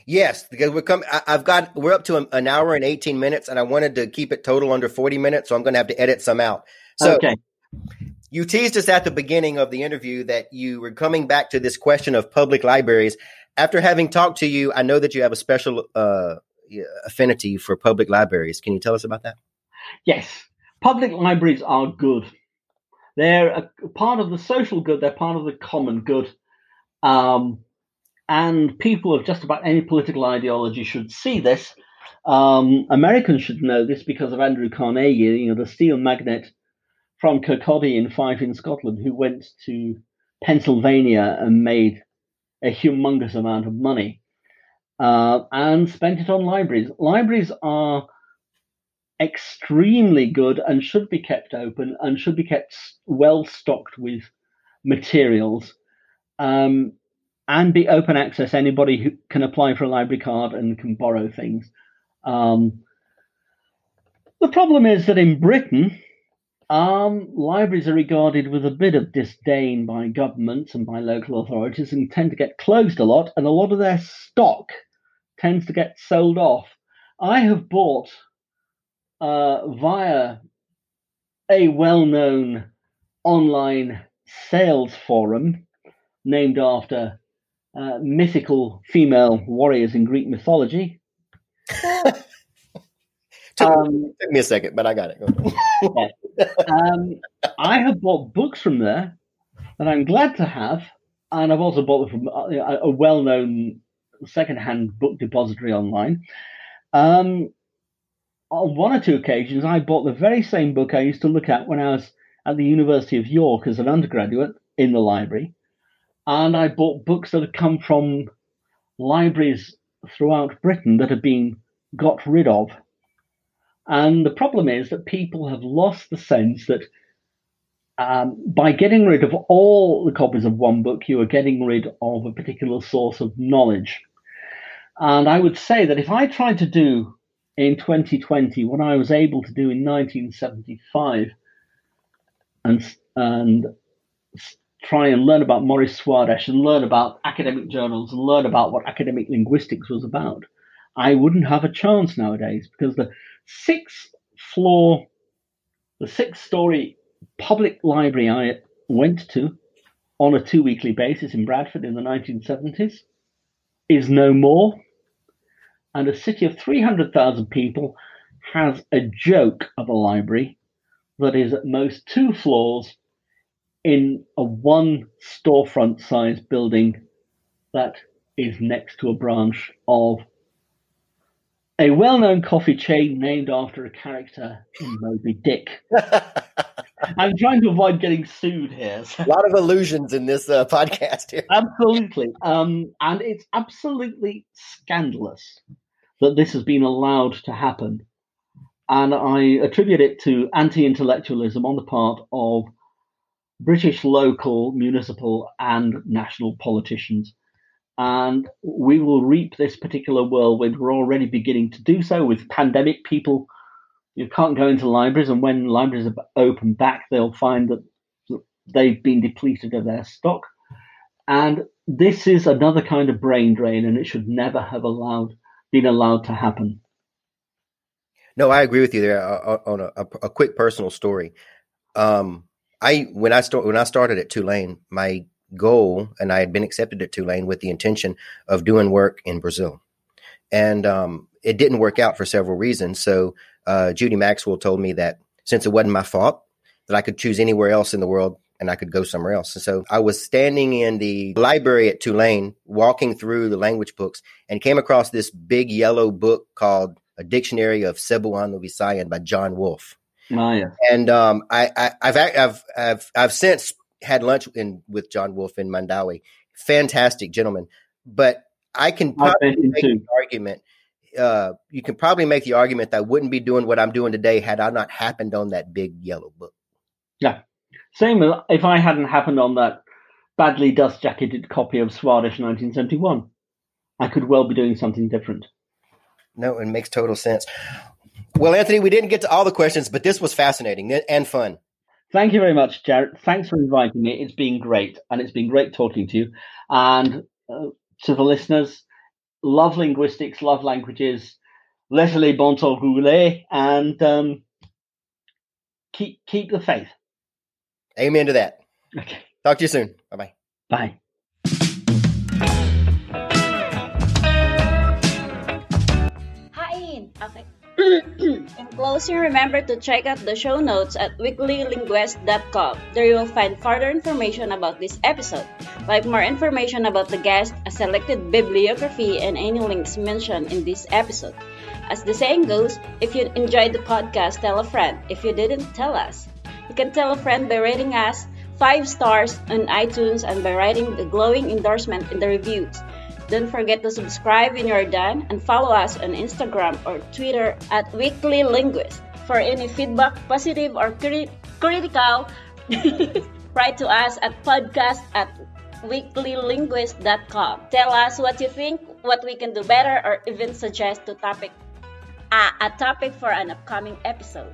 Yes, because we're coming. I've got we're up to an, an hour and eighteen minutes, and I wanted to keep it total under forty minutes, so I'm going to have to edit some out. So okay. You teased us at the beginning of the interview that you were coming back to this question of public libraries. After having talked to you, I know that you have a special uh, affinity for public libraries. Can you tell us about that? Yes, public libraries are good. They're a part of the social good. They're part of the common good. Um, and people of just about any political ideology should see this. Um, Americans should know this because of Andrew Carnegie, you know, the steel magnate from Kirkcaldy in Fife in Scotland, who went to Pennsylvania and made a humongous amount of money uh, and spent it on libraries. Libraries are extremely good and should be kept open and should be kept well stocked with materials um, and be open access. Anybody who can apply for a library card and can borrow things. Um, the problem is that in Britain, um, libraries are regarded with a bit of disdain by governments and by local authorities and tend to get closed a lot, and a lot of their stock tends to get sold off. I have bought uh, via a well known online sales forum named after uh, mythical female warriors in Greek mythology. <laughs> Um, took me a second, but I got it. Go um, I have bought books from there that I'm glad to have, and I've also bought them from a, a well-known second-hand book depository online. Um, on one or two occasions, I bought the very same book I used to look at when I was at the University of York as an undergraduate in the library, and I bought books that had come from libraries throughout Britain that had been got rid of. And the problem is that people have lost the sense that um, by getting rid of all the copies of one book, you are getting rid of a particular source of knowledge. And I would say that if I tried to do in 2020 what I was able to do in 1975 and, and try and learn about Maurice Swadesh and learn about academic journals and learn about what academic linguistics was about, I wouldn't have a chance nowadays because the sixth floor, the sixth story public library I went to on a two weekly basis in Bradford in the 1970s is no more. And a city of 300,000 people has a joke of a library that is at most two floors in a one storefront sized building that is next to a branch of a well known coffee chain named after a character in Moby Dick. <laughs> I'm trying to avoid getting sued here. so- A lot of illusions in this uh, podcast here. absolutely. Um, and it's absolutely scandalous that this has been allowed to happen. And I attribute it to anti intellectualism on the part of British local, municipal, and national politicians. And we will reap this particular whirlwind. We're already beginning to do so with pandemic. People you can't go into libraries, and when libraries are open back, they'll find that they've been depleted of their stock. And this is another kind of brain drain, and it should never have allowed been allowed to happen. No, I agree with you there. Uh, uh, on a, a, quick personal story, um, I when I start when I started at Tulane, my goal, and I had been accepted at Tulane with the intention of doing work in Brazil, and um, it didn't work out for several reasons. So uh, Judy Maxwell told me that since it wasn't my fault, that I could choose anywhere else in the world and I could go somewhere else. And so I was standing in the library at Tulane, walking through the language books, and came across this big yellow book called A Dictionary of Cebuano Visayan by John Wolff. Ah, yeah. And um, I, I, I've, I've, I've, I've since had lunch in with John Wolff in Mandaue. Fantastic gentleman, but I can probably make the argument. Uh, you can probably make the argument that I wouldn't be doing what I'm doing today had I not happened on that big yellow book. Yeah. Same as if I hadn't happened on that badly dust jacketed copy of Swadesh 1971, I could well be doing something different. No, it makes total sense. Well, Anthony, we didn't get to all the questions, but this was fascinating and fun. Thank you very much, Jared. Thanks for inviting me. It's been great, and it's been great talking to you. And uh, to the listeners, love linguistics, love languages, laissez les bon temps rouler, and um, keep keep the faith. Amen to that. Okay, Talk to you soon. Bye bye. bye. In closing, remember to check out the show notes at weeklylinguist.com. There you will find further information about this episode, like more information about the guest, a selected bibliography, and any links mentioned in this episode. As the saying goes, if you enjoyed the podcast, tell a friend. If you didn't, tell us. You can tell a friend by rating us 5 stars on iTunes and by writing a glowing endorsement in the reviews. Don't forget to subscribe when you're done and follow us on Instagram or Twitter at Weekly Linguist. For any feedback, positive or cri- critical, <laughs> write to us at podcast at weeklylinguist.com. Tell us what you think, what we can do better, or even suggest to topic uh, a topic for an upcoming episode.